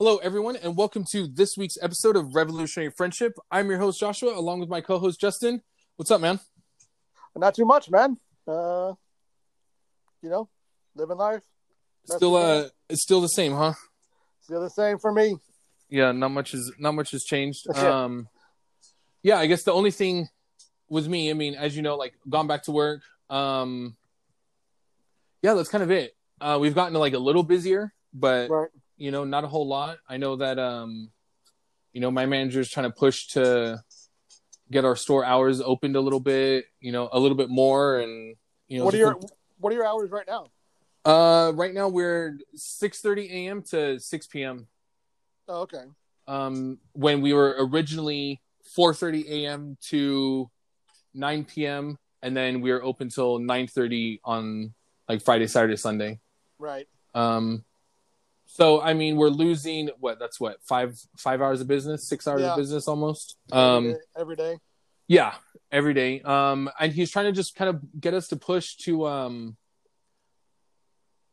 Hello, everyone, and welcome to this week's episode of Revolutionary Friendship. I'm your host, Joshua, along with my co host, Justin. What's up, man? Not too much, man. Uh, you know, living life. Not Still, uh, it's still the same, huh? still the same for me. Yeah, not much is not much has changed. Um, yeah, I guess the only thing with me, I mean, as you know, like gone back to work. Um, yeah, that's kind of it. Uh, we've gotten like a little busier, but Right. You know, not a whole lot. I know that um, you know, my manager is trying to push to get our store hours opened a little bit, you know, a little bit more, and you know, what are your What are your hours right now? uh, right now we're six thirty a.m. to six p.m. Oh, okay. um, when we were originally 4:30 a.m. to 9 p.m. and then we were open till 9:30 on like Friday, Saturday, Sunday. Right. Um, so I mean, we're losing what? That's what five five hours of business, six hours Yeah. of business almost. Um, day- every day. yeah, every day. Um, and he's trying to just kind of get us to push to um,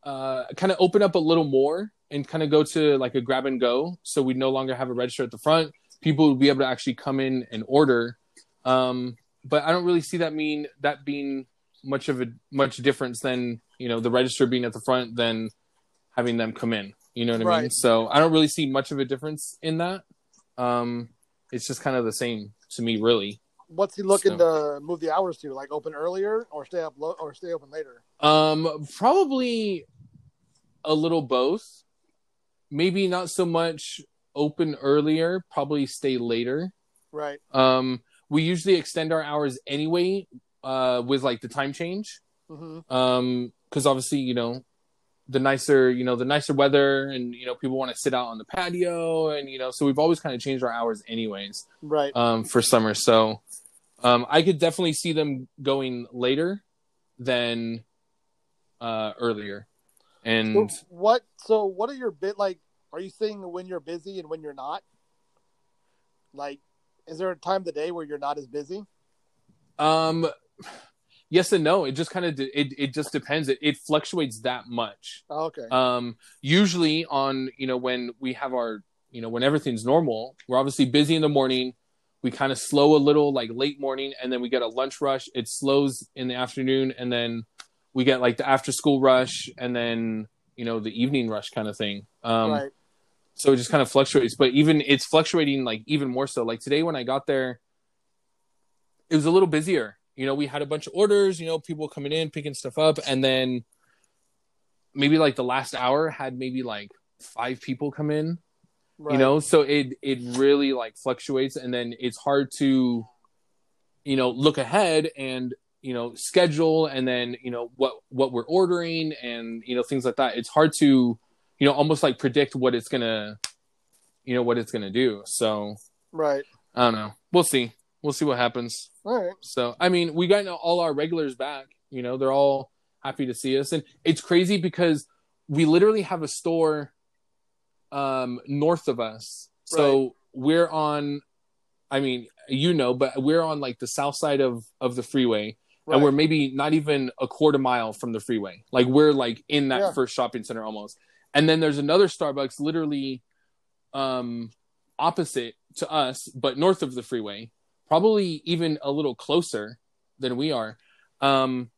uh, kind of open up a little more and kind of go to like a grab and go. So we no longer have a register at the front. People would be able to actually come in and order. Um, but I don't really see that mean that being much of a much difference than you know the register being at the front than having them come in. You know what I mean? Right. So I don't really see much of a difference in that. Um, it's just kind of the same to me, really. What's he looking to move the hours to? Like open earlier or stay up low or stay open later? Um, probably a little both. Maybe not so much open earlier. Probably stay later. Right. Um, we usually extend our hours anyway. Uh, with like the time change. hmm Um, because obviously you know, the nicer you know the nicer weather and you know people want to sit out on the patio and you know so we've always kind of changed our hours anyways. Right. um, for summer. So um, I could definitely see them going later than uh, earlier. And So what? So what are your bit like? Are you saying when you're busy and when you're not? Like, is there a time of the day where you're not as busy? um, yes and no. It just kind of de- it it just depends. It, it fluctuates that much. Oh, okay. Um, usually on you know when we have our you know when everything's normal, we're obviously busy in the morning. We kind of slow a little like late morning, and then we get a lunch rush. It slows in the afternoon, and then we get like the after school rush, and then you know the evening rush kind of thing. Um, right. so it just kind of fluctuates but even it's fluctuating like even more so like today when i got there it was a little busier you know we had a bunch of orders you know people coming in picking stuff up and then maybe like the last hour had maybe like five people come in Right. you know? So it it really like fluctuates and then it's hard to you know look ahead and you know schedule and then you know what what we're ordering and you know things like that. It's hard to you know almost like predict what it's gonna you know what it's gonna do. So Right. i don't know. We'll see we'll see what happens. All right. so i mean we got all our regulars back you know they're all happy to see us. And it's crazy because we literally have a store um north of us. So we're on i mean you know but we're on like the south side of of the freeway. Right. and we're maybe not even a quarter mile from the freeway. Like we're like in that Yeah. first shopping center almost. And then there's another starbucks literally um opposite to us but north of the freeway probably even a little closer than we are um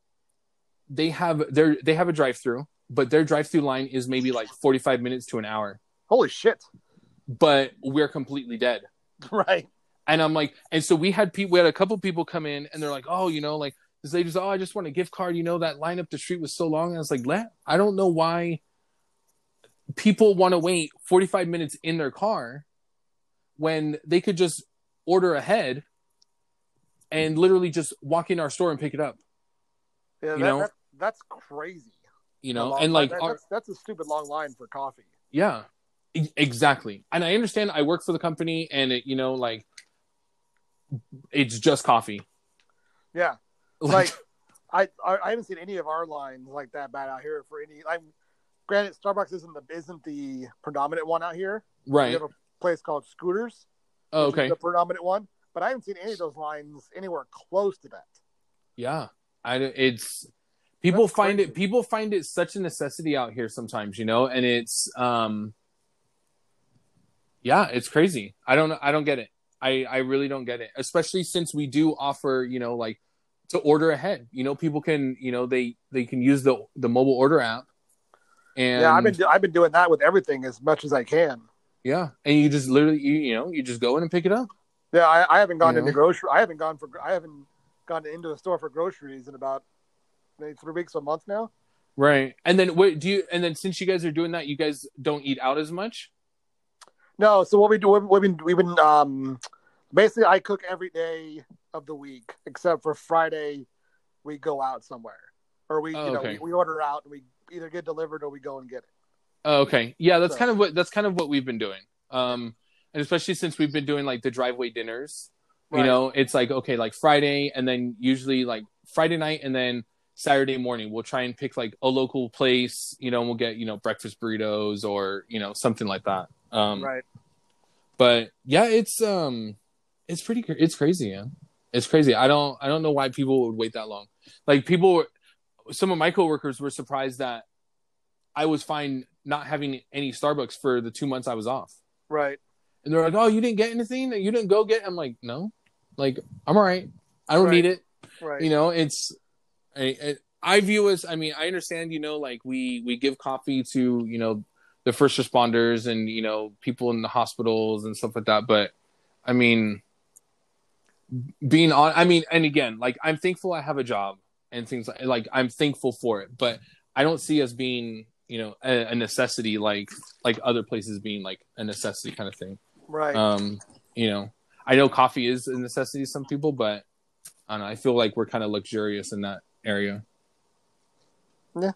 they have their they have a drive through but their drive through line is maybe like 45 minutes to an hour Holy shit. but we're completely dead Right. and I'm like, and so we had people, we had a couple people come in, and they're like, oh, you know, like this lady's, oh, I just want a gift card. You know, that line up the street was so long. And I was like, let, I don't know why people want to wait 45 minutes in their car when they could just order ahead and literally just walk in our store and pick it up. Yeah. You that, know? that, that's crazy. You know, and like, that- our, that's, that's a stupid long line for coffee. yeah, exactly. And I understand I work for the company, and it, you know, like it's just coffee. Yeah. Like, I, I I haven't seen any of our lines like that bad out here for any. I'm granted Starbucks isn't the isn't the predominant one out here. Right. We have a place called Scooters. Oh, okay. The predominant one, but I haven't seen any of those lines anywhere close to that. Yeah, I it's people That's find crazy. it people find it such a necessity out here sometimes, you know, and it's um Yeah, it's crazy. I don't I don't get it. I I really don't get it. Especially since we do offer, you know, like to order ahead. You know, people can, you know, they they can use the the mobile order app. And yeah, I've been I've been doing that with everything as much as I can. Yeah, and you just literally you, you know, you just go in and pick it up. Yeah, I, I haven't gone You into know? grocery. I haven't gone for. I haven't gone into the store for groceries in about maybe three weeks, a month now. Right. And then what do you and then since you guys are doing that, you guys don't eat out as much? No, so what we do, we've, we've been, we've been, um, basically, I cook every day of the week except for Friday. We go out somewhere, or we, Oh, you know, okay. we, we order out and we either get delivered or we go and get it. Oh, okay. Yeah, that's So- kind of what that's kind of what we've been doing. Um and especially since we've been doing like the driveway dinners. You know, it's like okay, like Friday and then usually like Friday night and then Saturday morning we'll try and pick like a local place, you know, and we'll get, you know, breakfast burritos or, you know, something like that. Um right. but yeah, it's um it's pretty it's crazy, yeah. It's crazy. I don't I don't know why people would wait that long. Like people were some of my coworkers were surprised that I was fine not having any Starbucks for the 2 months I was off. Right. And they're like, "Oh, you didn't get anything? That you didn't go get?" I'm like, "No. Like I'm all right. I don't Right. need it." Right. You know, it's I, I I view as I mean, I understand, you know, like we we give coffee to, you know, the first responders and, you know, people in the hospitals and stuff like that, but I mean being on I mean, and again, like I'm thankful I have a job and things like like I'm thankful for it, but I don't see us being, you know, a, a necessity like like other places being like a necessity kind of thing. Right. Um, you know, I know coffee is a necessity to some people, but I don't know. I feel like we're kind of luxurious in that area. yeah,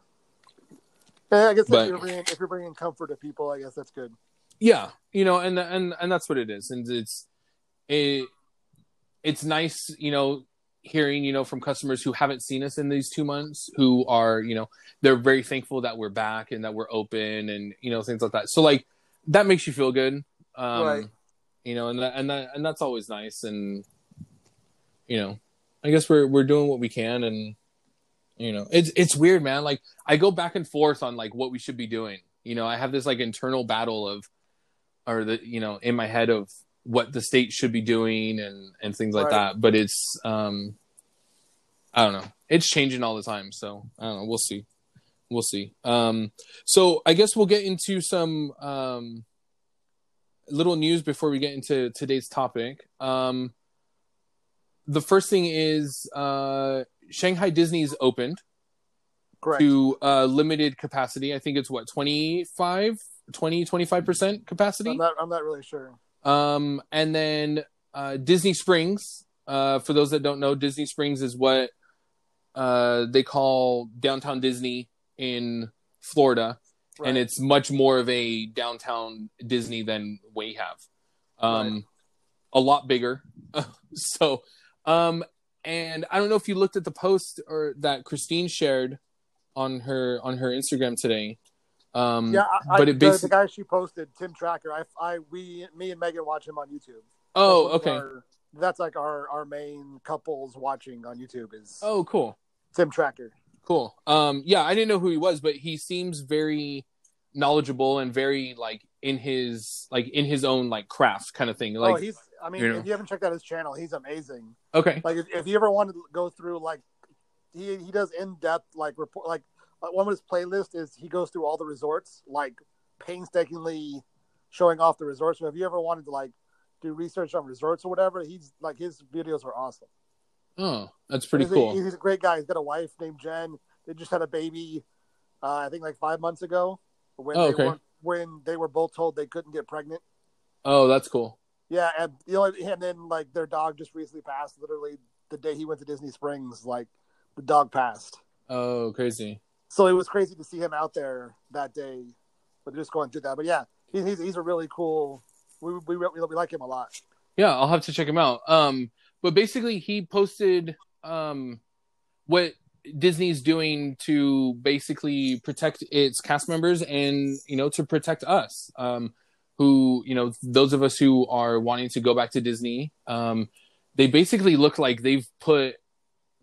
I guess but- if you're bringing if you're bringing comfort to people, I guess that's good. Yeah, you know, and and and that's what it is, and it's it it's nice, you know, hearing you know from customers who haven't seen us in these two months, who are you know they're very thankful that we're back and that we're open and you know things like that. So like that makes you feel good, um, Right. You know, and that and that and that's always nice, and you know, I guess we're we're doing what we can, and you know, it's it's weird, man. Like I go back and forth on like what we should be doing. You know, I have this like internal battle of or the you know in my head of what the state should be doing and and things like Right. that but it's um i don't know it's changing all the time so i don't know we'll see we'll see um so i guess we'll get into some um little news before we get into today's topic um the first thing is uh shanghai disney's opened Correct. to uh limited capacity i think it's what 25 20 25% capacity I'm not. I'm not really sure. um, and then uh, Disney Springs. Uh, for those that don't know, Disney Springs is what uh, they call downtown Disney in Florida, Right. and it's much more of a downtown Disney than we have. Um, Right. A lot bigger. so, um, and I don't know if you looked at the post or that Christine shared on her on her Instagram today. Um, yeah, I, but it the, the guy she posted, Tim Tracker. I, I, we, me and Megan watch him on YouTube. Oh, That's okay. our- that's like our our main couples watching on YouTube is Oh, cool. Tim Tracker. Cool. Um, yeah, I didn't know who he was, but he seems very knowledgeable and very like in his like in his own like craft kind of thing. Like, oh, he's. I mean, you know. if you haven't checked out his channel, he's amazing. okay, Like, if, if you ever want to go through, like, he he does in depth like report. Like, uh, one of his playlists is he goes through all the resorts, like painstakingly showing off the resorts. So if you ever wanted to like do research on resorts or whatever, he's like his videos are awesome. Oh, that's pretty he's, a- cool. he's a great guy. He's got a wife named Jen. They just had a baby, uh, I think like five months ago. When Oh, they okay. weren't- when they were both told they couldn't get pregnant. Oh, that's cool. Yeah, and the only and then like their dog just recently passed. Literally the day he went to Disney Springs, like the dog passed. Oh, crazy. So it was crazy to see him out there that day, but just going through that. But yeah, he's he's, he's a really cool. We, we we we like him a lot. Yeah, I'll have to check him out. Um, but basically, he posted um what Disney's doing to basically protect its cast members and you know to protect us. Um, who you know those of us who are wanting to go back to Disney. Um, they basically look like they've put.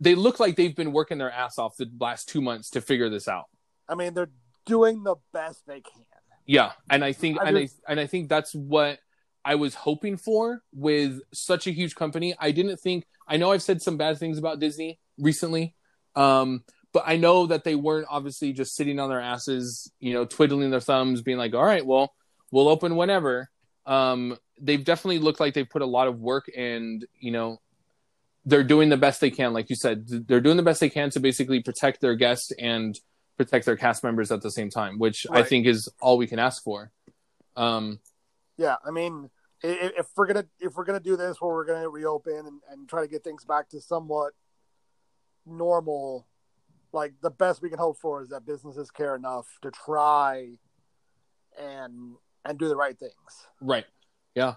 They look like they've been working their ass off the last two months to figure this out. I mean, they're doing the best they can. Yeah, and I think I and I and I think that's what I was hoping for with such a huge company. I didn't think I know I've said some bad things about Disney recently. Um, but I know that they weren't obviously just sitting on their asses, you know, twiddling their thumbs, being like, "All right, well, we'll open whenever." Um, they've definitely looked like they've put a lot of work, and you know, they're doing the best they can. Like you said, they're doing the best they can to basically protect their guests and protect their cast members at the same time, which I think is all we can ask for. Um, Yeah, I mean, if we're gonna if we're gonna do this, where we're gonna reopen and, and try to get things back to somewhat normal, like the best we can hope for is that businesses care enough to try and and do the right things. Right. Yeah.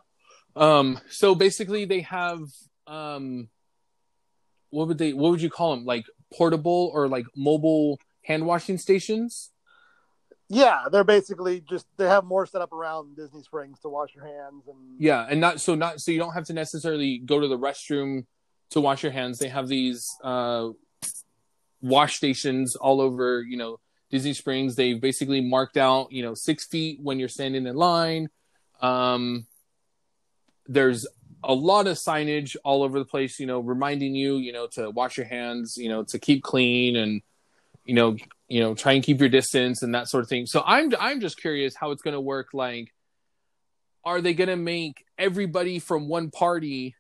Um, so basically they have um what would they what would you call them? Like portable or like mobile hand washing stations? Yeah, they're basically just they have more set up around Disney Springs to wash your hands and Yeah, and not so not so you don't have to necessarily go to the restroom to wash your hands. They have these uh wash stations all over, you know, Disney Springs. They've basically marked out, you know, six feet when you're standing in line. Um there's a lot of signage all over the place, you know, reminding you, you know, to wash your hands, you know, to keep clean and you know, you know, try and keep your distance and that sort of thing. So I'm I'm just curious how it's going to work like are they going to make everybody from one party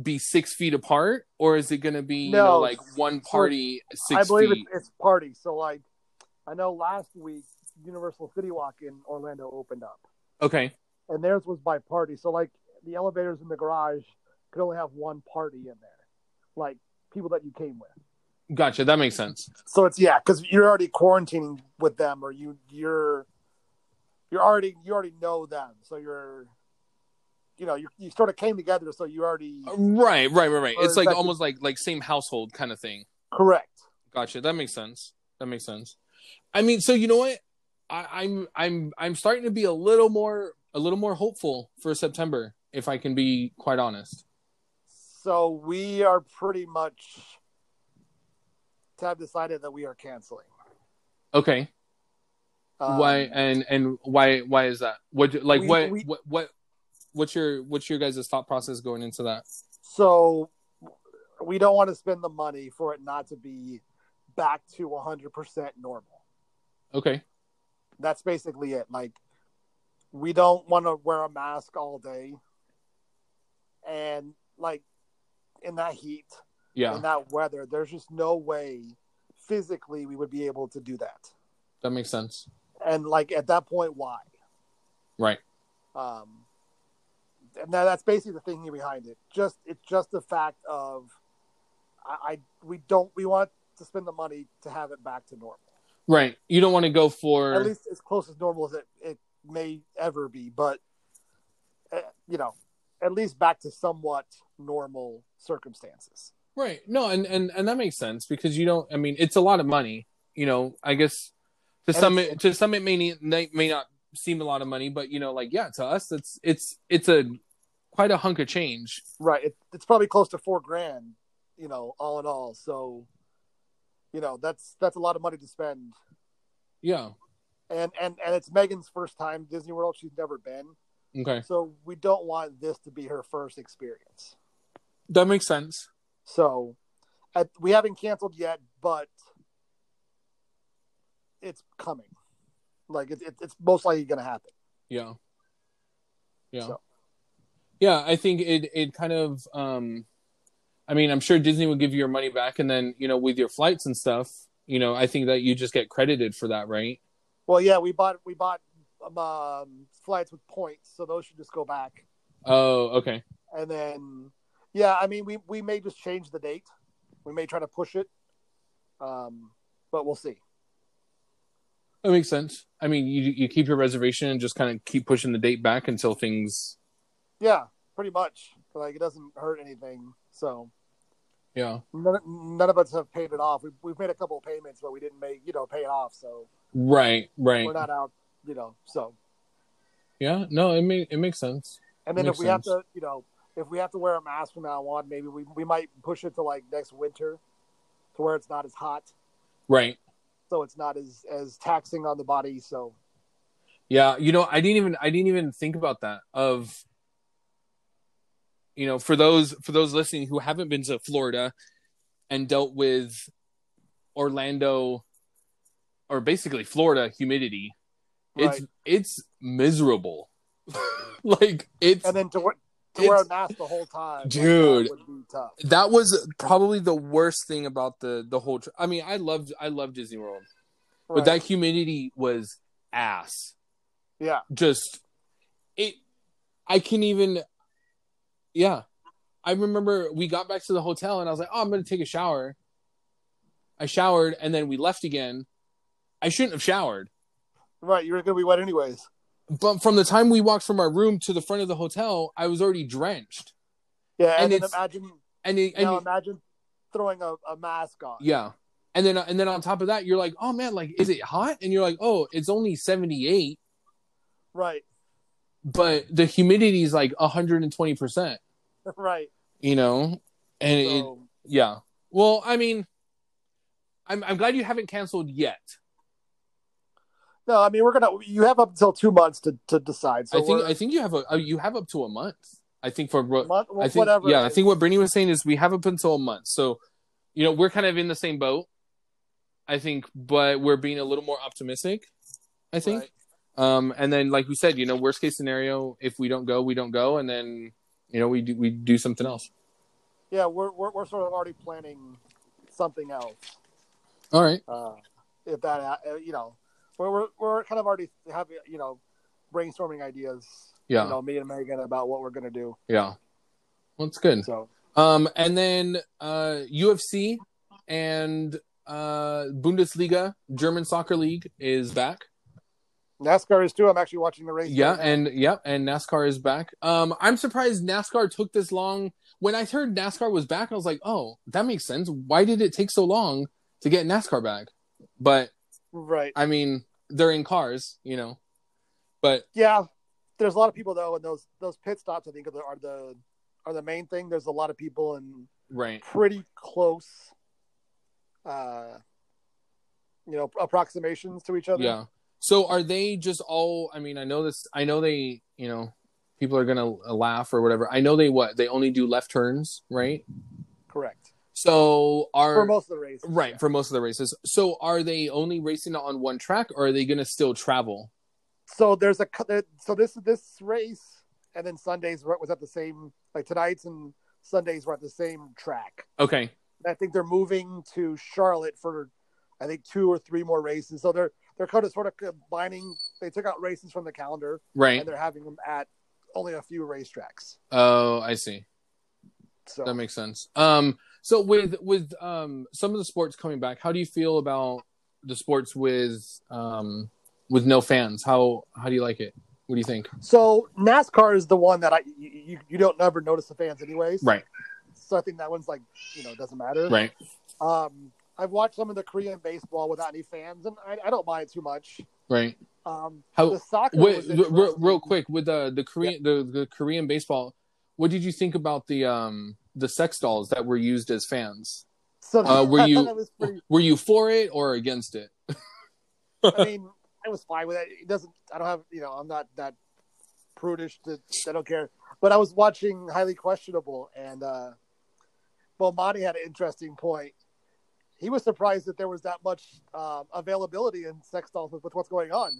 be 6 feet apart or is it going to be, you know, like one party 6 I believe feet? it's, it's party. So like, I know last week Universal City Walk in Orlando opened up, Okay. and theirs was by party. So like the elevators in the garage could only have one party in there, like people that you came with. Gotcha. That makes sense. So it's yeah, because you're already quarantining with them, or you you're you're already you already know them, so you're you know you you sort of came together, so you already Right, right, right, right. It's like almost like like same household kind of thing. correct. Gotcha. That makes sense. That makes sense. I mean, so you know what? I, I'm I'm I'm starting to be a little more a little more hopeful for September, if I can be quite honest. So we are pretty much have decided that we are canceling. Okay. Um, why and and why why is that? What like We- what, we- what what what's your what's your guys' thought process going into that? So we don't want to spend the money for it not to be back to 100% normal. Okay. That's basically it. Like, we don't want to wear a mask all day. And, like, in that heat, Yeah, in that weather, there's just no way physically we would be able to do that. that makes sense. And, like, at that point, why? Right. Um, and that, that's basically the thinking behind it. Just it's just the fact of I, I we don't we want to spend the money to have it back to normal, Right. You don't want to go for at least as close as normal as it, it may ever be. But uh, you know, at least back to somewhat normal circumstances. Right. No, and, and and that makes sense because you don't. I mean, it's a lot of money. You know, I guess to And some it, to some it may need, may may not seem a lot of money, but you know, like yeah, to us, it's it's it's a quite a hunk of change. Right. It, it's probably close to four grand. You know, all in all. So, you know, that's that's a lot of money to spend. Yeah. And and and it's Megan's first time Disney World. She's never been. Okay. So we don't want this to be her first experience. That makes sense. So at, we haven't canceled yet, but it's coming. Like it, it, it's most likely going to happen. Yeah. Yeah. So. Yeah, I think it it kind of um I mean, I'm sure Disney will give you your money back and then, you know, with your flights and stuff, you know, I think that you just get credited for that, right? Well, yeah, we bought we bought um, um, flights with points, so those should just go back. Oh, okay. And then, yeah, I mean, we we may just change the date. We may try to push it, um, but we'll see. That makes sense. I mean, you you keep your reservation and just kind of keep pushing the date back until things. Yeah, pretty much. Like it doesn't hurt anything. So Yeah. none, none of us have paid it off. We've, we've made a couple of payments, but we didn't make you know pay it off. So Right. Right. we're not out. You know, so Yeah. No, it make it makes sense. and then if we have to, you know, if we have to wear a mask from now on, maybe we we might push it to like next winter, to where it's not as hot, Right. so it's not as as taxing on the body. So Yeah. You know, I didn't even I didn't even think about that. Of you know, for those for those listening who haven't been to Florida and dealt with Orlando or basically Florida humidity, it's Right. it's miserable. like it's And then to, to wear a mask the whole time, like, that Dude. be tough. that was probably the worst thing about the the whole. Tr- I mean, I loved I loved Disney World, but that humidity was ass. yeah, Just it. I can even. Yeah, I remember we got back to the hotel and I was like, "Oh, I'm going to take a shower." I showered and then we left again. I shouldn't have showered, right. You're gonna be wet anyways. But from the time we walked from our room to the front of the hotel, I was already drenched. Yeah, and, And then imagine And it, and now imagine throwing a, a mask on. Yeah. And then and then on top of that, you're like, oh man, like, is it hot? And you're like, oh, it's only 78, Right, but the humidity is like 120 percent. right. You know, and it, yeah. Well, I mean, I'm I'm glad you haven't canceled yet. No, I mean we're gonna. You have up until two months to, to decide. So I think I think you have a uh, you have up to a month. I think for what month, I think whatever. yeah, I think what Brittany was saying is we have up until a month. So, you know, we're kind of in the same boat. I think, but we're being a little more optimistic. I think. Right. Um, and then, like we said, you know, worst case scenario, if we don't go, we don't go, and then, you know, we do we do something else. Yeah, we're, we're we're sort of already planning something else. All right. Uh, if that, uh, you know, we're, we're we're kind of already having, you know, brainstorming ideas. Yeah. You know, me and Megan about what we're gonna do. Yeah. Well, it's good. So Um, and then uh, UFC and uh, Bundesliga, German Soccer League, is back. NASCAR is too. I'm actually watching the race. Yeah, right and yeah, and NASCAR is back. Um, I'm surprised NASCAR took this long. When I heard NASCAR was back, I was like, oh, that makes sense. Why did it take so long to get NASCAR back? But right. I mean, they're in cars, you know. But Yeah, there's a lot of people though, and those those pit stops I think are the are the, are the main thing. There's a lot of people in right, pretty close, uh, you know, approximations to each other. yeah. So are they just all? I mean, I know this. I know they. You know, people are gonna laugh or whatever. I know they what they only do left turns, right? correct. So are For most of the races, right yeah. for most of the races. So are they only racing on one track, or are they gonna still travel? So there's a so this this race, and then Sundays was at the same like tonight's and Sundays were at the same track. Okay, I think they're moving to Charlotte for, I think two or three more races. So they're they're kind of sort of combining. They took out races from the calendar right. and they're having them at only a few racetracks. Oh, I see. So That makes sense. Um, so with with um some of the sports coming back, how do you feel about the sports with um with no fans? How how do you like it? What do you think? so NASCAR is the one that I you, you, don't ever notice the fans anyways. Right, So I think that one's like you know doesn't matter. right, Um, I've watched some of the Korean baseball without any fans, and I, I don't mind too much. right. Um, How the soccer wait, was real, real, quick with the the Korean the, the Korean baseball. What did you think about the um the sex dolls that were used as fans? So Uh, were you- thought that was pretty, Were you for it or against it? I mean, I was fine with it. It doesn't. I don't have. You know, I'm not that prudish. That I don't care. But I was watching highly questionable, and uh, well, Monty had an interesting point. He was surprised that there was that much um, availability in sex dolls with, with what's going on.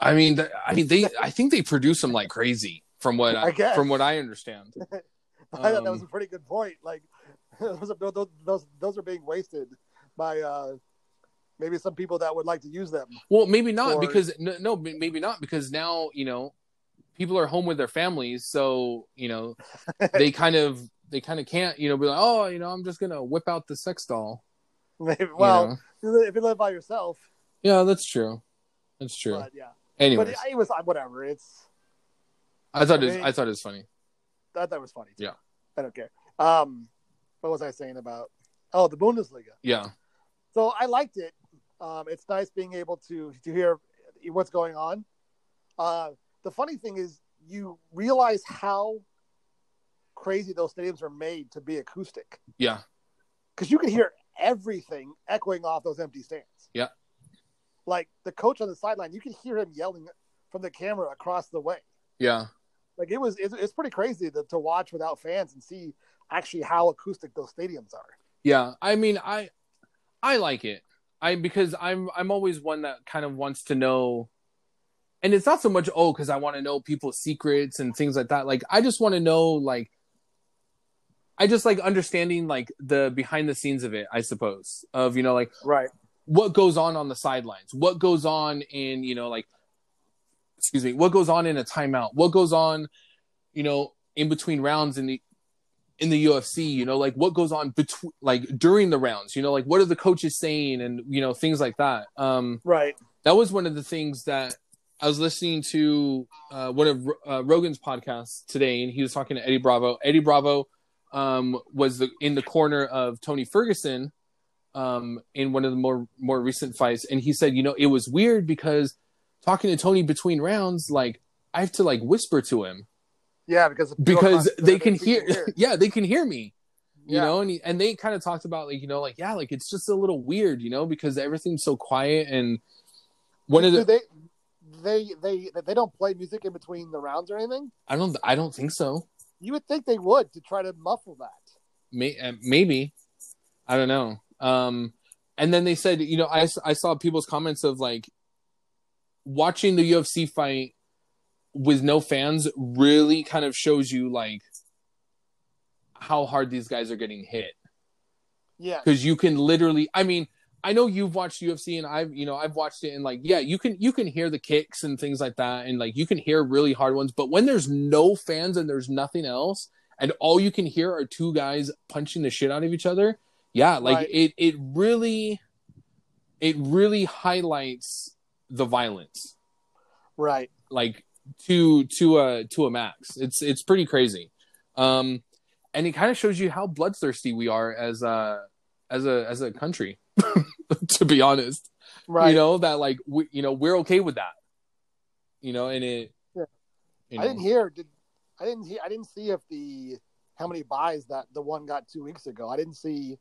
I mean, I mean, they. I think they produce them like crazy, from what I, I guess. from what I understand. I thought that was a Um, pretty good point. Like those, are, those those those are being wasted by uh, maybe some people that would like to use them. Well, maybe not Or- because no, maybe not because now you know people are home with their families, so you know they kind of they kind of can't you know be like, oh, you know, I'm just gonna whip out the sex doll. Maybe, you well, know? if you live by yourself, yeah, that's true. That's true. but yeah. Anyways, But it, it was whatever. It's I thought I it mean- I thought it was funny. I thought was funny. Too. Yeah. I don't care. Um, what was I saying about? Oh, the Bundesliga. Yeah, So I liked it. Um, it's nice being able to to hear what's going on. Uh, the funny thing is, you realize how crazy those stadiums are made to be acoustic yeah, because you can hear everything echoing off those empty stands. Yeah. Like the coach on the sideline, you can hear him yelling from the camera across the way. yeah, Like it was, it's, it's pretty crazy to, to watch without fans and see actually how acoustic those stadiums are. Yeah, I mean, I I like it. I because I'm I'm always one that kind of wants to know, and it's not so much oh because I want to know people's secrets and things like that. Like I just want to know like. I just like understanding like the behind the scenes of it, I suppose. Of you know like Right. what goes on on the sidelines, what goes on in you know like, excuse me, what goes on in a timeout, what goes on, you know, in between rounds in the in the UFC, you know, like what goes on between like during the rounds, you know, like what are the coaches saying and you know things like that. Um, Right. that was one of the things that I was listening to uh, one of uh, Rogan's podcasts today, and he was talking to Eddie Bravo. Eddie Bravo um, was the, in the corner of Tony Ferguson um, in one of the more more recent fights, and he said, you know, it was weird because talking to Tony between rounds, like I have to like whisper to him Yeah, because because they can people hear, yeah, they can hear me you Yeah. know and, he, and they kind of talked about like you know like yeah like it's just a little weird you know because everything's so quiet and one of the they they they they don't play music in between the rounds or anything. i don't i don't think so You would think they would to try to muffle that. May, uh, maybe i don't know um and then they said you know I, I saw people's comments of like watching the ufc fight with no fans really kind of shows you like how hard these guys are getting hit Yeah, because you can literally i mean i know you've watched ufc and i've you know i've watched it and like yeah you can you can hear the kicks and things like that and like you can hear really hard ones but when there's no fans and there's nothing else and all you can hear are two guys punching the shit out of each other yeah like Right. it it really it really highlights the violence right. like to to a to a max. It's it's pretty crazy. Um and it kind of shows you how bloodthirsty we are as a as a as a country to be honest. Right. You know that like we you know we're okay with that. You know and it Yeah. you I didn't hear. Did I didn't hear? I didn't see if the how many buys that the one got two weeks ago. I didn't see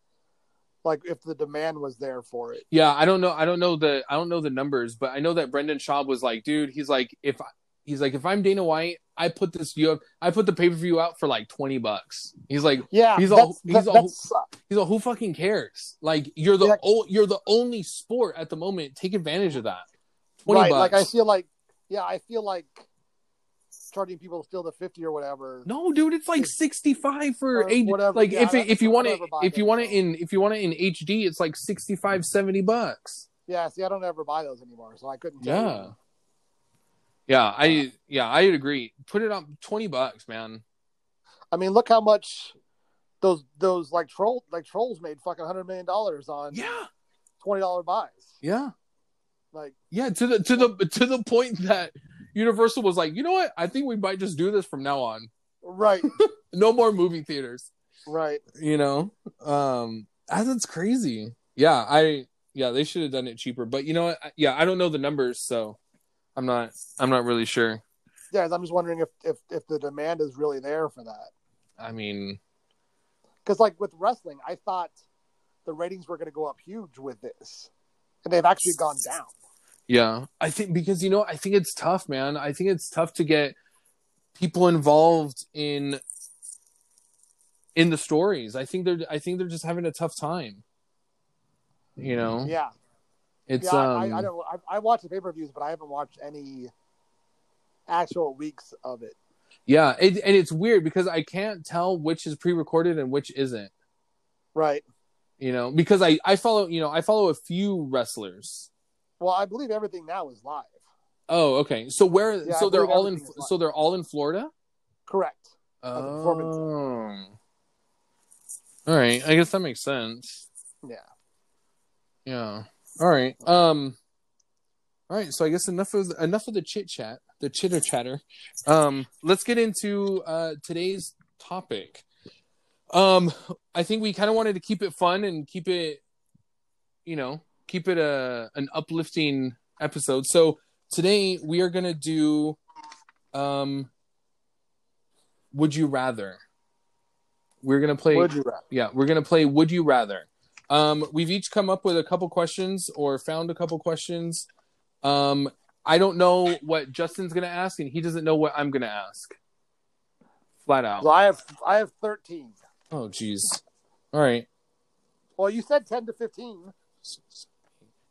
like if the demand was there for it. Yeah, I don't know. I don't know the I don't know the numbers, but I know that Brendan Schaub was like, dude, he's like, if he's like, if I'm Dana White, I put this you I put the pay per view out for like twenty bucks. He's like, Yeah, He's all- he's that- all- he's all who fucking cares? Like, you're the Yeah. o- you're the only sport at the moment. Take advantage of that. Twenty right. bucks. Like I feel like, yeah, I feel like charging people still the fifty or whatever. no, dude, it's like sixty five for Or H- whatever. Like Yeah, if it, if you want it if you want it in if you want it in HD, it's like 65 70 bucks. Yeah, see, I don't ever buy those anymore, so I couldn't. Yeah. you. Yeah, I yeah, I would agree. Put it on 20 bucks, man. I mean, look how much those those like troll like trolls made fucking hundred million dollars on Yeah. twenty dollar buys. Yeah. Like, Yeah, to the to the to the point that Universal was like, "You know what? I think we might just do this from now on. right, No more movie theaters." right. you know um ah, that's crazy yeah i yeah they should have done it cheaper but you know what yeah i don't know the numbers so i'm not i'm not really sure Yeah, I'm just wondering if if if the demand is really there for that. i mean Because like with wrestling, I thought the ratings were going to go up huge with this, and they've actually gone down. Yeah i think because you know i think it's tough man i think it's tough to get people involved in in the stories i think they're i think they're just having a tough time you know Yeah, it's yeah. um I, I don't. I, I watch the pay per views, but I haven't watched any actual weeks of it. yeah it, and it's weird because i can't tell which is pre-recorded and which isn't Right. you know because i i follow you know i follow a few wrestlers Well, I believe everything now is live. oh okay. So where Yeah, I so they're all in everything is live. so they're all in florida? Correct. oh. all right. I guess that makes sense. Yeah. yeah. All right. Um all right. So i guess enough of enough of the chit chat the chitter chatter. Um let's get into uh today's topic. Um i think we kind of wanted to keep it fun and keep it you know keep it a an uplifting episode so today we are gonna do um would you rather we're gonna play Would you rather? yeah we're gonna play would you rather um we've each come up with a couple questions or found a couple questions um i don't know what justin's gonna ask and he doesn't know what i'm gonna ask flat out. So I have I have thirteen. Oh, jeez. All right. Well, you said ten to fifteen.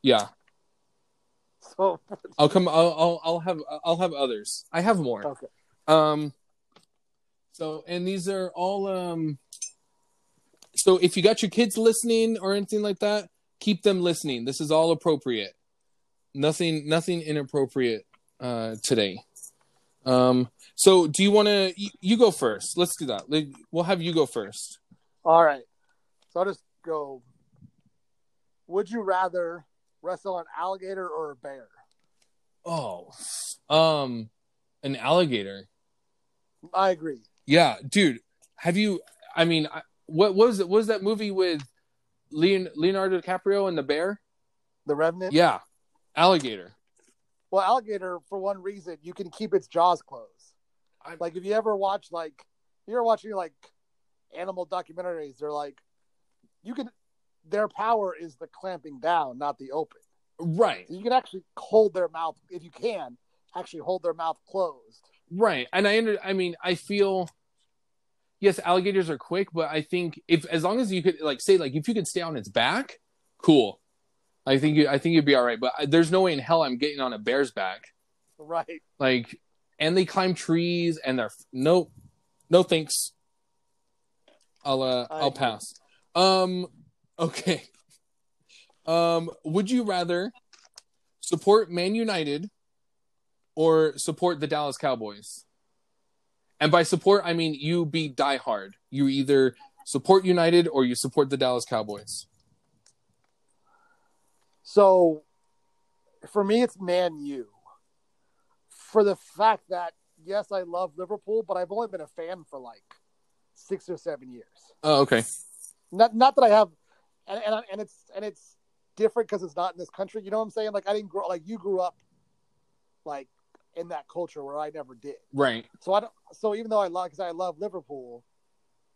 Yeah, So I'll come. I'll, I'll I'll have I'll have others. I have more. okay. Um. So and these are all um. So if you got your kids listening or anything like that, keep them listening. This is all appropriate. Nothing nothing inappropriate uh today. Um. So do you want to? You, you go first. Let's do that. Like, We'll have you go first. All right. So I'll just go. Would you rather wrestle an alligator or a bear? Oh, um, an alligator. I agree. Yeah, dude. Have you? I mean, I- what was it? What was that movie with Leon, Leonardo DiCaprio and the bear? The Revenant. Yeah, alligator. Well, alligator for one reason you can keep its jaws closed. I- Like if you ever watch like if you're watching like animal documentaries, they're like you can their power is the clamping down, not the open. Right, You can actually hold their mouth if you can actually hold their mouth closed. right. And I under. I mean, I feel. Yes, alligators are quick, but I think if as long as you could like say like if you could stay on its back, cool. I think you. I think you'd be all right. But I, there's no way in hell I'm getting on a bear's back. Right. Like, and they climb trees and they're no no thanks. I'll uh, I I'll pass. Um, okay. Um, would you rather support Man United or support the Dallas Cowboys? And by support, I mean you be diehard. You either support United or you support the Dallas Cowboys. So for me, it's Man U. For the fact that, yes, I love Liverpool, but I've only been a fan for like six or seven years. Oh, okay. Not, not that I have, and, and, and it's, and it's different because it's not in this country. You know what I'm saying? Like I didn't grow, like you grew up like in that culture where I never did. Right. So I don't, so even though I love, because I love Liverpool,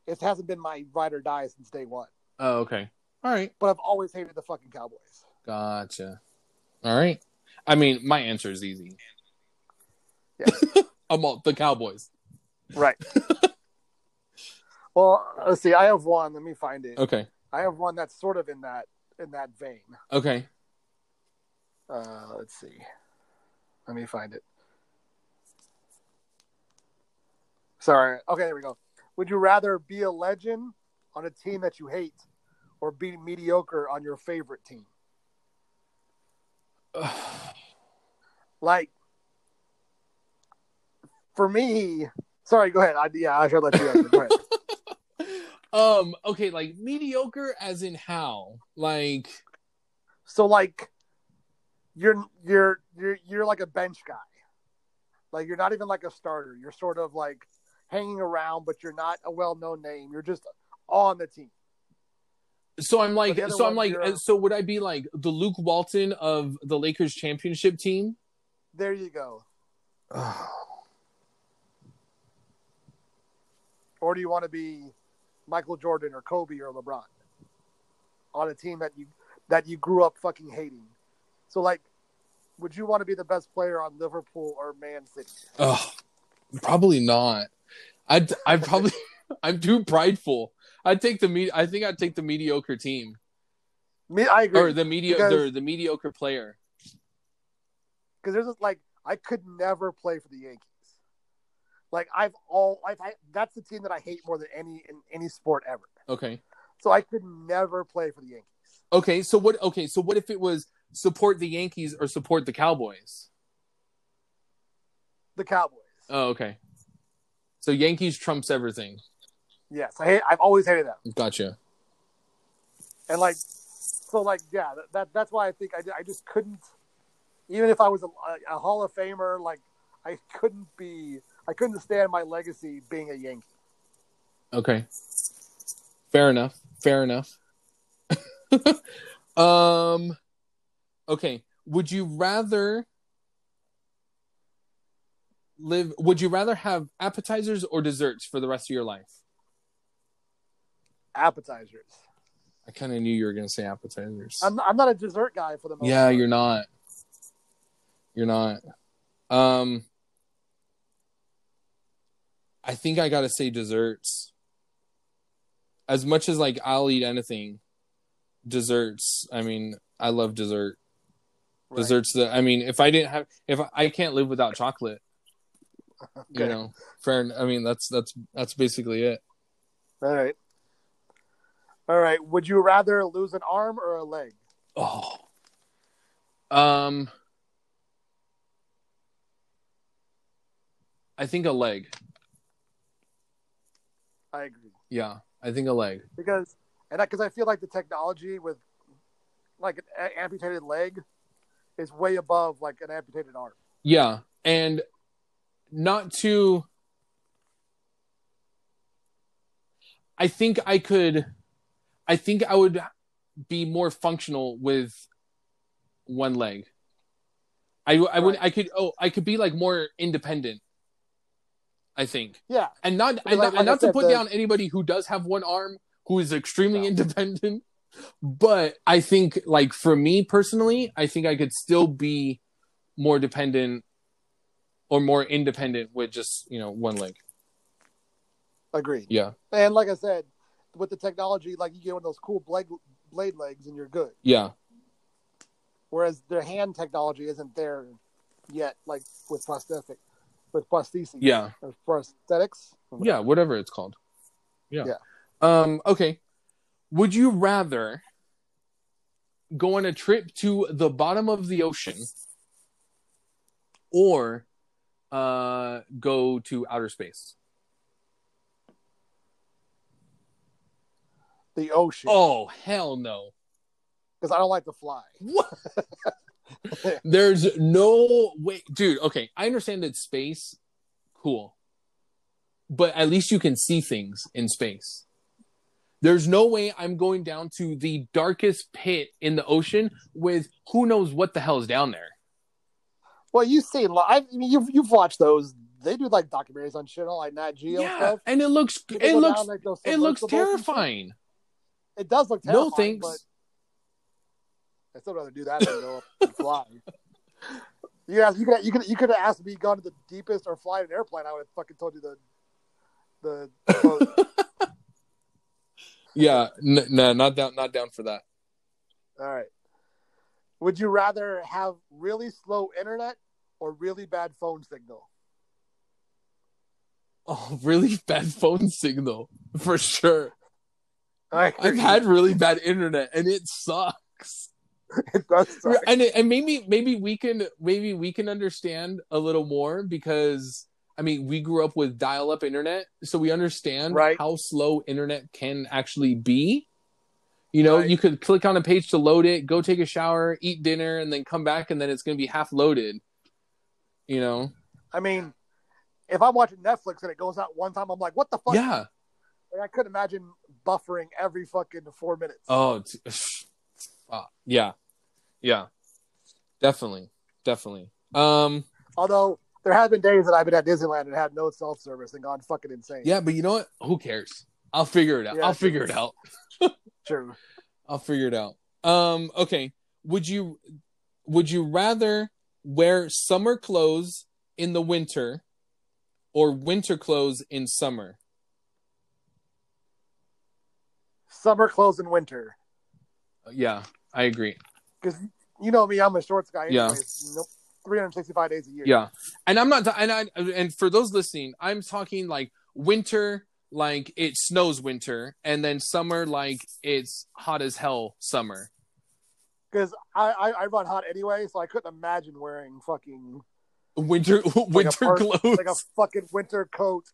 it hasn't been my ride or die since day one. Oh, okay. All right. But I've always hated the fucking Cowboys. Gotcha. All right. I mean, my answer is easy. Yeah. I'm all the Cowboys. Right. well, let's see. I have one. Let me find it. Okay. I have one that's sort of in that in that vein. Okay. Uh, let's see. Let me find it. Sorry. Okay, there we go. Would you rather be a legend on a team that you hate, or be mediocre on your favorite team? Like, for me, sorry. Go ahead. I, yeah, I should let you answer. Go ahead. um. Okay. Like mediocre, as in how? Like. So like you're you're you're you're like a bench guy. Like you're not even like a starter. You're sort of like hanging around, but you're not a well-known name. You're just on the team. So I'm like. But the other So I'm like. you're- uh, So would I be like the Luke Walton of the Lakers championship team? There you go. Or do you want to be Michael Jordan or Kobe or LeBron on a team that you that you grew up fucking hating? So like, would you want to be the best player on Liverpool or Man City? Oh, probably not. I'd. I probably. I'm too prideful. I'd take the me. I think I'd take the mediocre team Me, I agree. or the media. Because- The, the mediocre player. because there's like I could never play for the Yankees. Like I've all I've I, that's the team that I hate more than any in any sport ever. Okay. So I could never play for the Yankees. Okay. So what? Okay. So what if it was support the Yankees or support the Cowboys? The Cowboys. Oh, okay. So Yankees trumps everything. yes, I hate. I've always hated them. Gotcha. And like, so like, yeah, that, that that's why I think I, I just couldn't. Even if I was a, a Hall of Famer, like I couldn't be. I couldn't stand my legacy being a Yankee. Okay. Fair enough. Fair enough. um. Okay. Would you rather live? Would you rather have appetizers or desserts for the rest of your life? Appetizers. I kind of knew you were going to say appetizers. I'm I'm not a dessert guy for the most. yeah, part. you're not. You're not. Um. I think I gotta say desserts. As much as like I'll eat anything, desserts. I mean, I love dessert. Right. Desserts that I mean, if I didn't have, if I, I can't live without chocolate, you know, fair. I mean, that's that's that's basically it. All right. All right. Would you rather lose an arm or a leg? Oh, um, I think a leg. I agree Yeah, I think a leg. because, and because I, feel like the technology with like an a- amputated leg is way above like an amputated arm. Yeah, and not to. I think I could. I think I would be more functional with one leg. I I would I could oh I could be like more independent. I think, Yeah. and not and like- not, like and not to put the- down anybody who does have one arm who is extremely No. independent. But I think, like for me personally, I think I could still be more dependent or more independent with just you know one leg. Agreed. Yeah, And like I said, with the technology, like you get one of those cool blade blade legs and you're good. yeah, Whereas their hand technology isn't there yet, like with prosthetic, with prostheses, yeah, or prosthetics. yeah. Whatever it's called. Yeah. Yeah. Um. Okay. Would you rather go on a trip to the bottom of the ocean, or uh go to outer space? The ocean, Oh hell no! because I don't like to fly. What? There's no way, dude. Okay, I understand that space, cool, but at least you can see things in space. There's no way I'm going down to the darkest pit in the ocean with who knows what the hell is down there. Well, you see, I mean, you've you've watched those. They do like documentaries on shit, all like Nat Geo yeah, stuff. and it looks, People it looks, down, like, those it looks submersibles and shit. terrifying. It does look terrifying. No thanks. But I still rather do that than go up and fly. You asked, you could you could you could have asked me gone to the deepest or fly an airplane. I would have fucking told you the the. Yeah, n- no, not down, not down for that. All right. Would you rather have really slow internet or really bad phone signal? Oh, really bad phone signal for sure. I've had really bad internet and it sucks. it does suck. And and maybe maybe we can maybe we can understand a little more because I mean we grew up with dial up internet, so we understand Right. how slow internet can actually be. You know, Right. you could click on a page to load it, go take a shower, eat dinner, and then come back, and then it's going to be half loaded. You know, I mean, if I'm watching Netflix and it goes out one time, I'm like, what the fuck? yeah. Like, I couldn't imagine buffering every fucking four minutes. Oh, t- uh, yeah, yeah, definitely, definitely. Um, Although there have been days that I've been at Disneyland and had no self service and gone fucking insane. yeah, but you know what? Who cares? I'll figure it out. Yeah, I'll figure it out. True. I'll figure it out. Um, okay. Would you would you rather wear summer clothes in the winter or winter clothes in summer? Summer clothes in winter. Yeah, I agree. Because you know me, I'm a shorts guy. Yeah. Anyways, you know, 365 days a year. Yeah, and I'm not. And I and for those listening, I'm talking like winter, like it snows winter, and then summer, like it's hot as hell summer. Because I, I, I run hot anyway, so I couldn't imagine wearing fucking Winter, winter part- clothes. like a fucking winter coat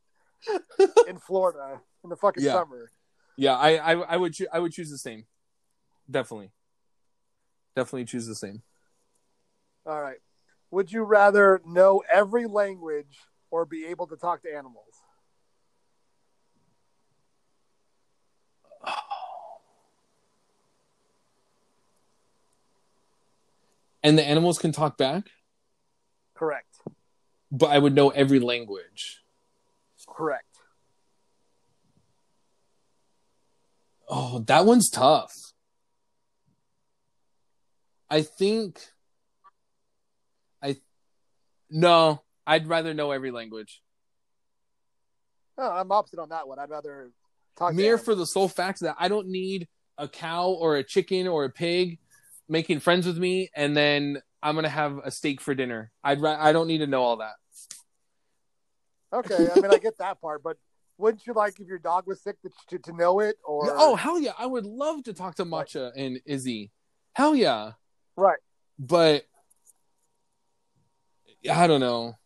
in Florida in the fucking Yeah. summer. Yeah, I, I, I would, choo- I would choose the same. Definitely, definitely choose the same. All right. Would you rather know every language or be able to talk to animals? And the animals can talk back, Correct. but I would know every language. Correct. Oh, that one's tough. I think I no, I'd rather know every language. Oh, I'm opposite on that one. I'd rather talk Mere for the sole fact that I don't need a cow or a chicken or a pig making friends with me, and then I'm gonna have a steak for dinner. I'd ra- I don't need to know all that. Okay, I mean I get that part, but wouldn't you like if your dog was sick to, to, to know it or Oh hell yeah! I would love to talk to Matcha and Izzy. Hell yeah! Right? But I don't know.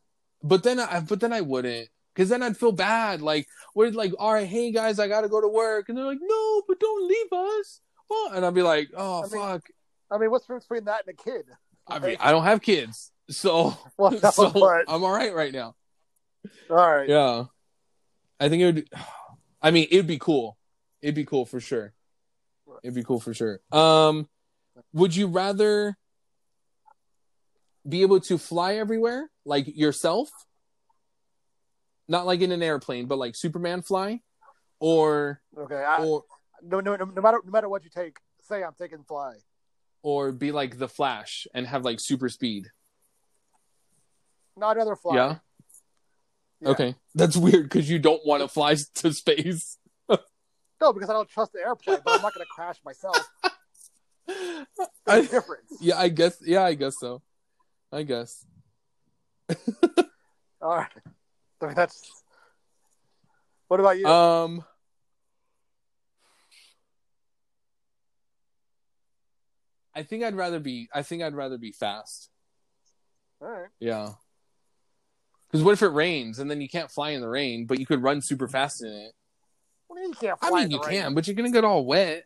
But then I but then I wouldn't. Cause then I'd feel bad. Like we're like, all right, hey guys, I gotta go to work. And they're like, no, but don't leave us. Well, and I'd be like, oh I mean, fuck. I mean, what's the difference between that and a kid? I mean, I don't have kids. So, Well, no, so but I'm all right right now. all right, Yeah. I think it would I mean, it'd be cool. It'd be cool for sure. It'd be cool for sure. Um would you rather be able to fly everywhere like yourself? Not like in an airplane, but like Superman fly or okay. I, or no, no, no, no matter no matter what you take, say I'm taking fly. or be like the Flash and have like super speed. not I'd fly. Yeah. Yeah. Okay. That's weird because you don't want to fly to space. No, because I don't trust the airplane, but I'm not going to crash myself. I, difference. yeah, I guess. Yeah, I guess so. I guess. All right. I mean, that's. What about you? Um. I think I'd rather be. I think I'd rather be fast. All right. Yeah. Because what if it rains and then you can't fly in the rain, but you could run super fast in it? What do you mean you can't fly I mean, you rain? can, but you're gonna get all wet.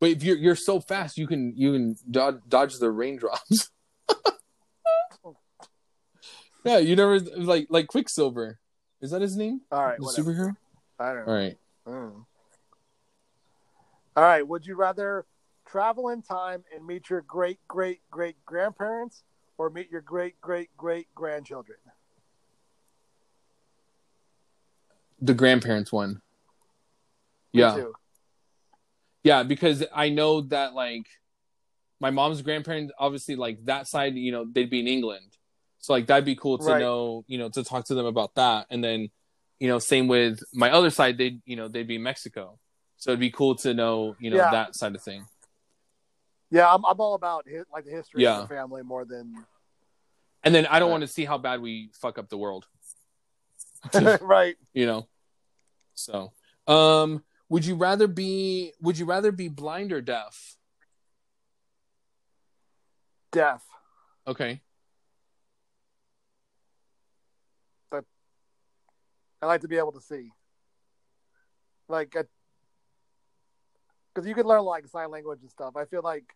But if you're you're so fast, you can you can dodge, dodge the raindrops. yeah, you never like like Quicksilver. Is that his name? All right. The Whatever. superhero. I don't know. All right. Mm. All right. Would you rather travel in time and meet your great great great grandparents or meet your great great great grandchildren? The grandparents one. Me Yeah. too. Yeah, because I know that like my mom's grandparents, obviously, like that side, you know, they'd be in England, so like that'd be cool to Right. know, you know, to talk to them about that, and then, you know, same with my other side, they'd, you know, they'd be in Mexico, so it'd be cool to know, you know, Yeah. that side of thing. Yeah, I'm, I'm all about like the history Yeah. of the family more than And then I don't want to see how bad we fuck up the world, right. you know. So, um, would you rather be would you rather be blind or deaf? Deaf. Okay. But I like to be able to see. Like, because you can learn like sign language and stuff. I feel like,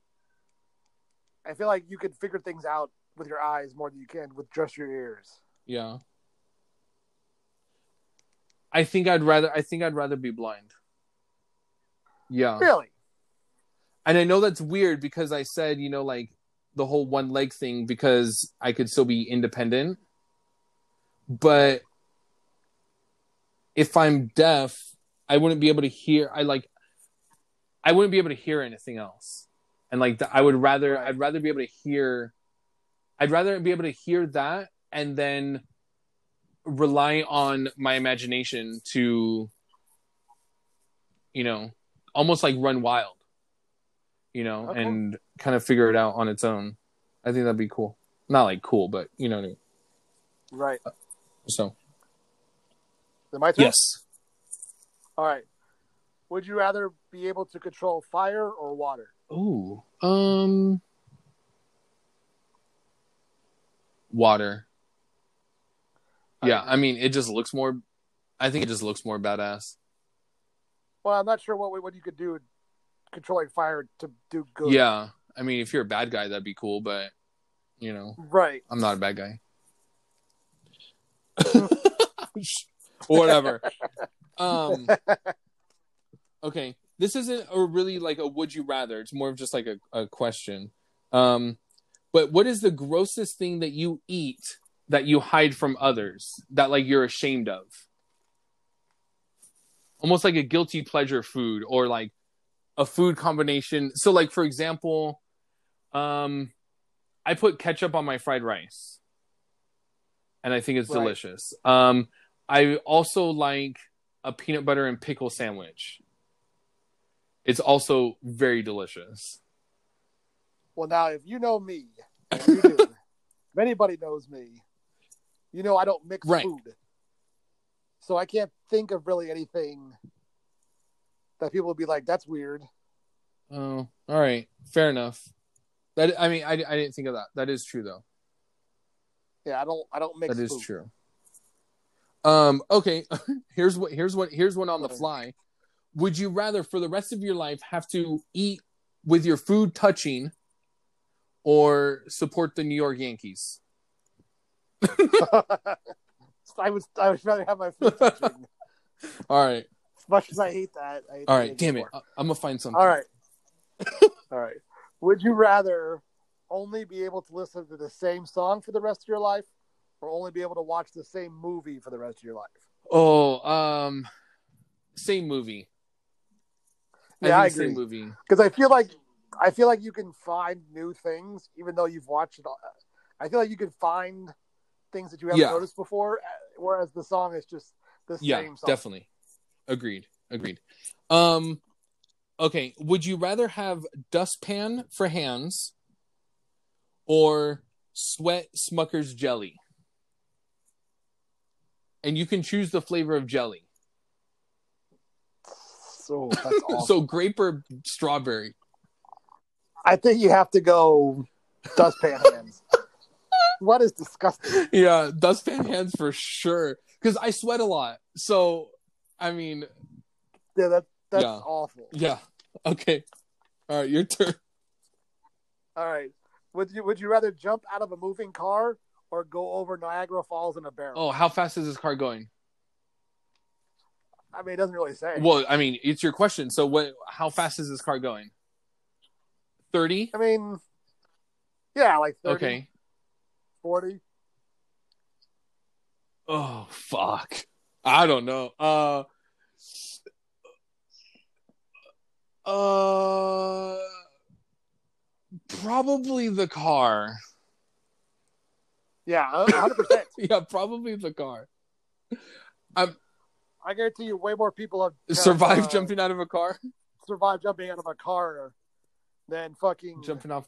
I feel like you could figure things out with your eyes more than you can with just your ears. Yeah. I think I'd rather I think I'd rather be blind. Yeah. Really? And I know that's weird because I said, you know, like the whole one leg thing because I could still be independent. But if I'm deaf, I wouldn't be able to hear I like I wouldn't be able to hear anything else. And like the, I would rather. I'd rather be able to hear I'd rather be able to hear that and then rely on my imagination to you know almost like run wild you know Okay. and kind of figure it out on its own i think that'd be cool not like cool but you know what I mean. Right. so Is it my turn? yes All right. Would you rather be able to control fire or water? Ooh. um water yeah i mean it just looks more i think it just looks more badass Well, I'm not sure what what you could do controlling fire to do good. yeah i mean if you're a bad guy that'd be cool but you know Right. I'm not a bad guy. whatever. Um okay. This isn't a really like a would you rather. It's more of just like a, a question. Um but what is the grossest thing that you eat that you hide from others that like you're ashamed of? Almost like a guilty pleasure food or like a food combination. So like for example, um I put ketchup on my fried rice. and I think it's Right. delicious. Um, I also like a peanut butter and pickle sandwich. It's also very delicious. Well, now if you know me, you do, if anybody knows me, you know I don't mix Right. food, so I can't think of really anything that people would be like, "That's weird." Oh, all right, fair enough. That I mean, I, I didn't think of that. That is true though. Yeah, I don't. I don't mix. That is food. true. Um, okay, here's what here's what here's one on the fly. Would you rather for the rest of your life have to eat with your food touching or support the New York Yankees? I would. I would rather have my food touching. All right. as much as I hate that. I All right, damn it. I- I'm gonna find something. All right. All right. Would you rather only be able to listen to the same song for the rest of your life, or only be able to watch the same movie for the rest of your life? Oh, um, same movie. Yeah, I same agree. movie. Because I feel like I feel like you can find new things even though you've watched it. All. I feel like you can find things that you haven't Yeah. noticed before, uh, whereas the song is just the Yeah, same song. definitely. Agreed. Agreed. Um, okay. Would you rather have dustpan for hands or sweat Smucker's jelly? And you can choose the flavor of jelly. So that's awesome. So grape or strawberry. I think you have to go dustpan what is disgusting? Yeah, dustpan hands for sure. Because I sweat a lot. So, I mean, Yeah, that that's Yeah. awful. yeah. Okay. All right, your turn. All right. Would you would you rather jump out of a moving car or go over Niagara Falls in a barrel? Oh, how fast is this car going? I mean, it doesn't really say. Well, I mean, it's your question. So, what? How fast is this car going? Thirty. I mean, yeah, like 30, Okay. 40. Oh fuck. I don't know. Uh. Uh. Probably the car. Yeah, hundred percent. Yeah, probably the car. I'm I guarantee you, way more people have, have, Survive uh, jumping out of a car. Survived jumping out of a car than fucking Jumping off.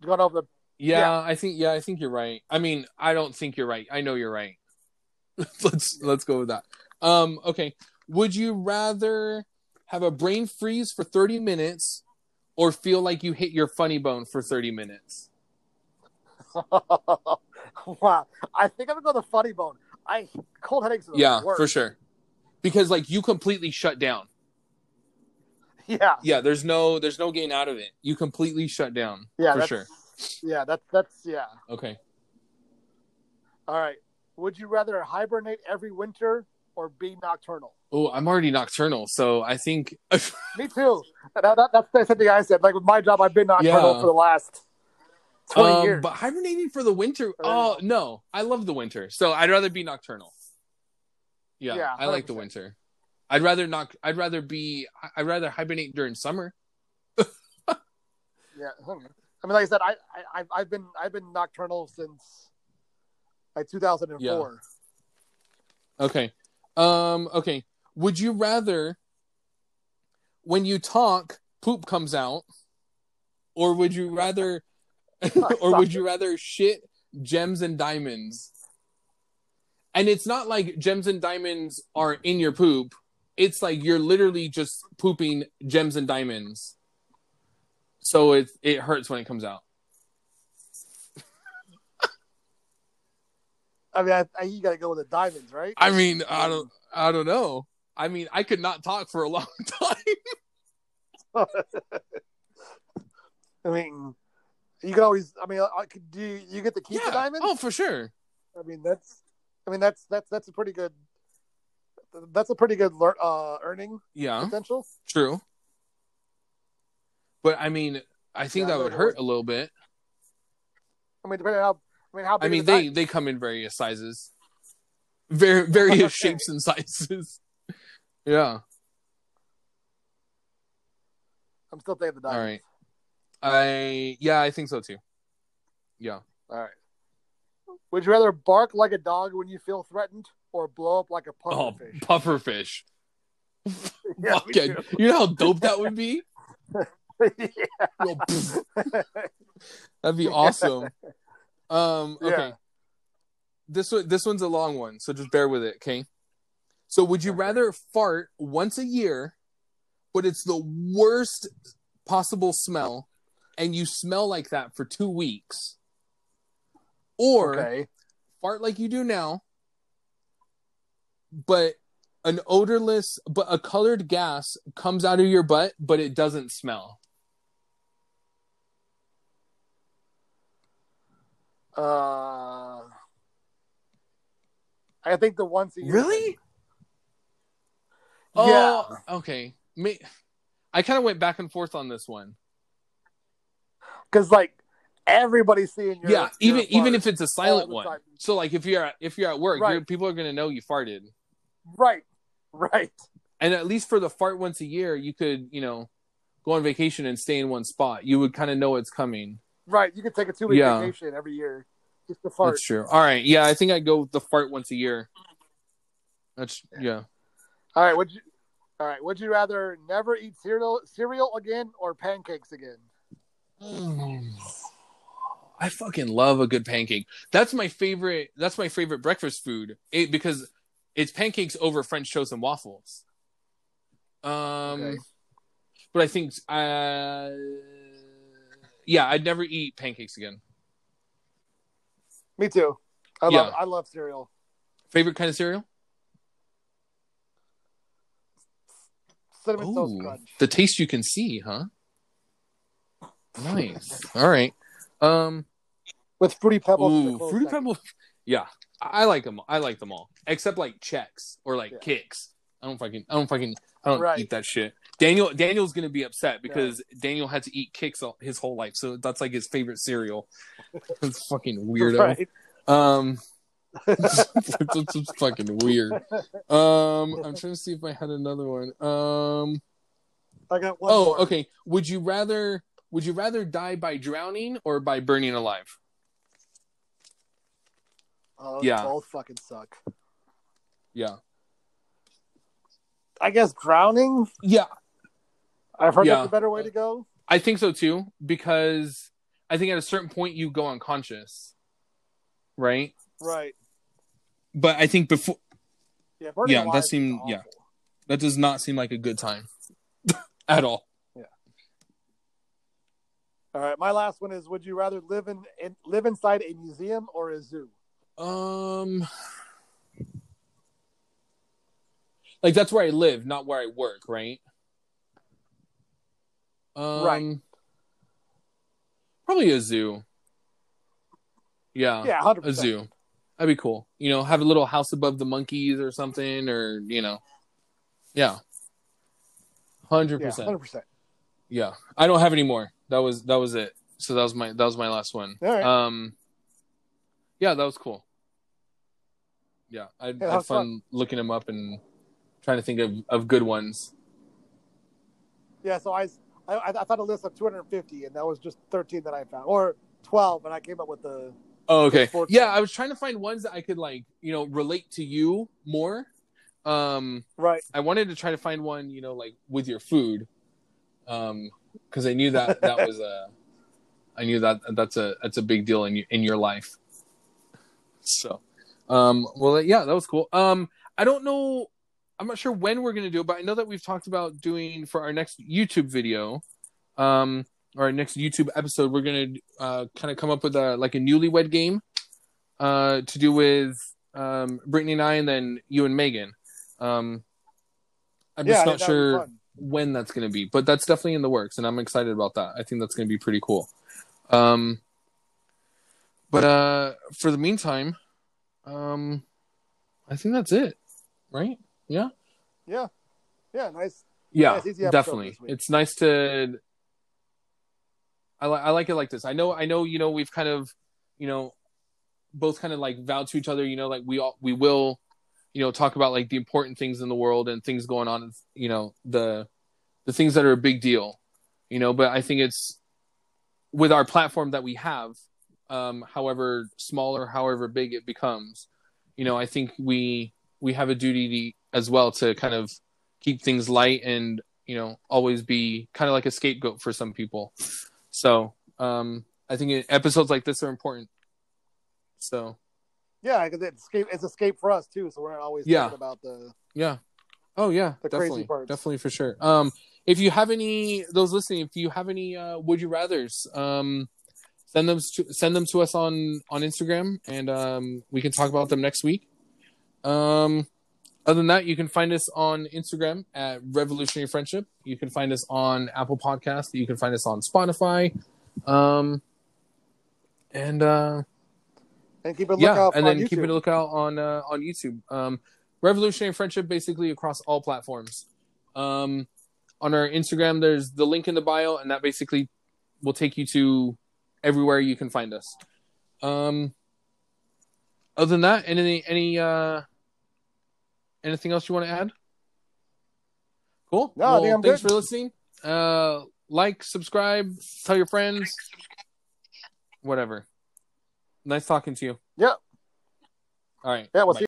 going over the. Yeah, Yeah. I think. Yeah, I think you're right. I mean, I don't think you're right. I know you're right. let's let's go with that. Um. Okay. Would you rather have a brain freeze for 30 minutes, or feel like you hit your funny bone for 30 minutes? wow, I think I'm gonna go the funny bone. I cold headaches. Are Yeah, worst. for sure. Because like you completely shut down. Yeah, Yeah, there's no there's no gain out of it. You completely shut down. yeah, for sure. Yeah, that's that's yeah. Okay. All right. Would you rather hibernate every winter or be nocturnal? Oh, I'm already nocturnal, so I think Me too. That, that, that's the thing I said. Like with my job, I've been nocturnal Yeah. for the last twenty um, years. but hibernating for the winter. Oh no, I love the winter, so I'd rather be nocturnal. Yeah, Yeah, I like the winter. I'd rather not. I'd rather be. I'd rather hibernate during summer. Yeah. I mean, like I said, I, I I've- I've been I've been nocturnal since like 2004. Yeah. Okay. Um. Okay. Would you rather, when you talk, poop comes out, or would you rather, or would you rather shit gems and diamonds? And it's not like gems and diamonds are in your poop. It's like you're literally just pooping gems and diamonds. So it it hurts when it comes out. I mean, I, I, you got to go with the diamonds, right? I mean, I don't I don't know. I mean, I could not talk for a long time. I mean, you can always. I mean, I could, do you, you get to keep the diamonds? Oh, for sure. I mean, that's. I mean, that's that's that's a pretty good. That's a pretty good uh, earning Yeah, potential. true. But I mean, I think Yeah, that would hurt a little bit. I mean, depending on how. I mean, how big I mean, the they diamonds? they come in various sizes, Var- various shapes and sizes. Yeah. I'm still taking the All diamonds. right. I yeah, I think so too. Yeah. All right. Would you rather bark like a dog when you feel threatened, or blow up like a Oh, pufferfish? pufferfish. yeah, you know how dope that would be? Yeah. That'd be awesome. Um, okay. Yeah. This one, this one's a long one, so just bear with it, okay? So, would you rather fart once a year, but it's the worst possible smell, and you smell like that for two weeks, or okay. fart like you do now, but an odorless, but a colored gas comes out of your butt, but it doesn't smell? Uh, I think the once a year. Really? thing. Yeah. Oh, okay. Me, I kind of went back and forth on this one. Because like everybody's seeing your yeah, your even even if it's a silent one. time. So like if you're at, if you're at work, Right. you're, people are gonna know you farted. right, right, And at least for the fart once a year, you could you know go on vacation and stay in one spot. You would kind of know it's coming. Right. You could take a two week Yeah. vacation every year just to fart. That's true. All right, yeah, I think I'd go with the fart once a year. That's yeah. All right, would you? All right, would you rather never eat cereal cereal again or pancakes again? I fucking love a good pancake. That's my favorite. That's my favorite breakfast food. It, because it's pancakes over French toast and waffles. Um, Okay. but I think, uh, yeah, I'd never eat pancakes again. Me too. I Yeah. love I love cereal. Favorite kind of cereal? Cinnamon toast Ooh, crunch. the taste you can see, huh? Nice. All right. Um, with fruity pebbles. ooh, fruity pebbles. Yeah, I I like them. I like them all, except like Chex or like Yeah. Kix. I don't fucking. I don't fucking. I don't Right. eat that shit. Daniel. Daniel's gonna be upset because Daniel had to eat Kix all, his whole life, so that's like his favorite cereal. It's fucking weirdo. Right. Um, it's just fucking weird. Um, I'm trying to see if I had another one. Um, I got one. oh, more. okay. Would you rather? Would you rather die by drowning or by burning alive? Oh, Yeah. both fucking suck. Yeah. I guess drowning. Yeah, I've heard Yeah. that's a better way to go. I think so too because I think at a certain point you go unconscious, right? Right. But I think before Yeah. Yeah, that seemed- yeah. that does not seem like a good time at all. Yeah. All right. My last one is: Would you rather live in, in live inside a museum or a zoo? Um, like that's where I live, not where I work, right? Um, Right. Probably a zoo. Yeah, Yeah, hundred a zoo. That'd be cool. You know, have a little house above the monkeys or something, or you know, yeah, hundred percent, hundred percent. Yeah, I don't have any more. That was that was it. So that was my that was my last one. Right. Um, yeah, that was cool. Yeah, I Yeah, had was fun looking them up and trying to think of of good ones. Yeah. So I, I I found a list of 250, and that was just 13 that I found, or 12, and I came up with the. Oh, okay. sports Yeah. I was trying to find ones that I could like you know relate to you more. Um, Right. I wanted to try to find one you know like with your food, um, because I knew that that was a, I knew that that's a that's a big deal in your, in your life. So, um, well, yeah, that was cool. Um, I don't know, I'm not sure when we're gonna do it, but I know that we've talked about doing for our next YouTube video, um, or our next YouTube episode, we're gonna uh kind of come up with a like a newlywed game, uh, to do with um Brittany and I, and then you and Megan. Um, I'm yeah, just not think that would be sure when that's going to be, but that's definitely in the works, and I'm excited about that. I think that's going to be pretty cool. Um, but uh, for the meantime, um, I think that's it, right? Yeah, Yeah. Yeah. Nice. yeah, Nice, definitely. It's nice to. I like I like it like this. I know I know you know we've kind of, you know, both kind of like vowed to each other. You know, like we all we will, you know, talk about like the important things in the world and things going on. You know, the the things that are a big deal. You know, but I think it's with our platform that we have, um, however small or however big it becomes. You know, I think we we have a duty to, as well to kind of keep things light and you know always be kind of like a scapegoat for some people. So um, I think episodes like this are important. So Yeah, because it's escape. It's escape for us too. So we're not always Yeah. thinking about the. yeah, oh yeah, The crazy definitely, definitely for sure. Um, if you have any those listening, if you have any uh, would you rather's, um, send them to, send them to us on on Instagram, and um, we can talk about them next week. Um, other than that, you can find us on Instagram at Revolutionary Friendship. You can find us on Apple Podcast. You can find us on Spotify. Um, and uh, And keep a yeah, lookout and then YouTube. keep a lookout on uh, on YouTube. Um, Revolutionary Friendship, basically across all platforms. Um, on our Instagram, there's the link in the bio, and that basically will take you to everywhere you can find us. Um, other than that, any any uh, anything else you want to add? Cool. No, I think I'm thanks good. for listening. Uh, like, subscribe, tell your friends, whatever. Nice talking to you. Yep. All right. Yeah, we'll Bye. see.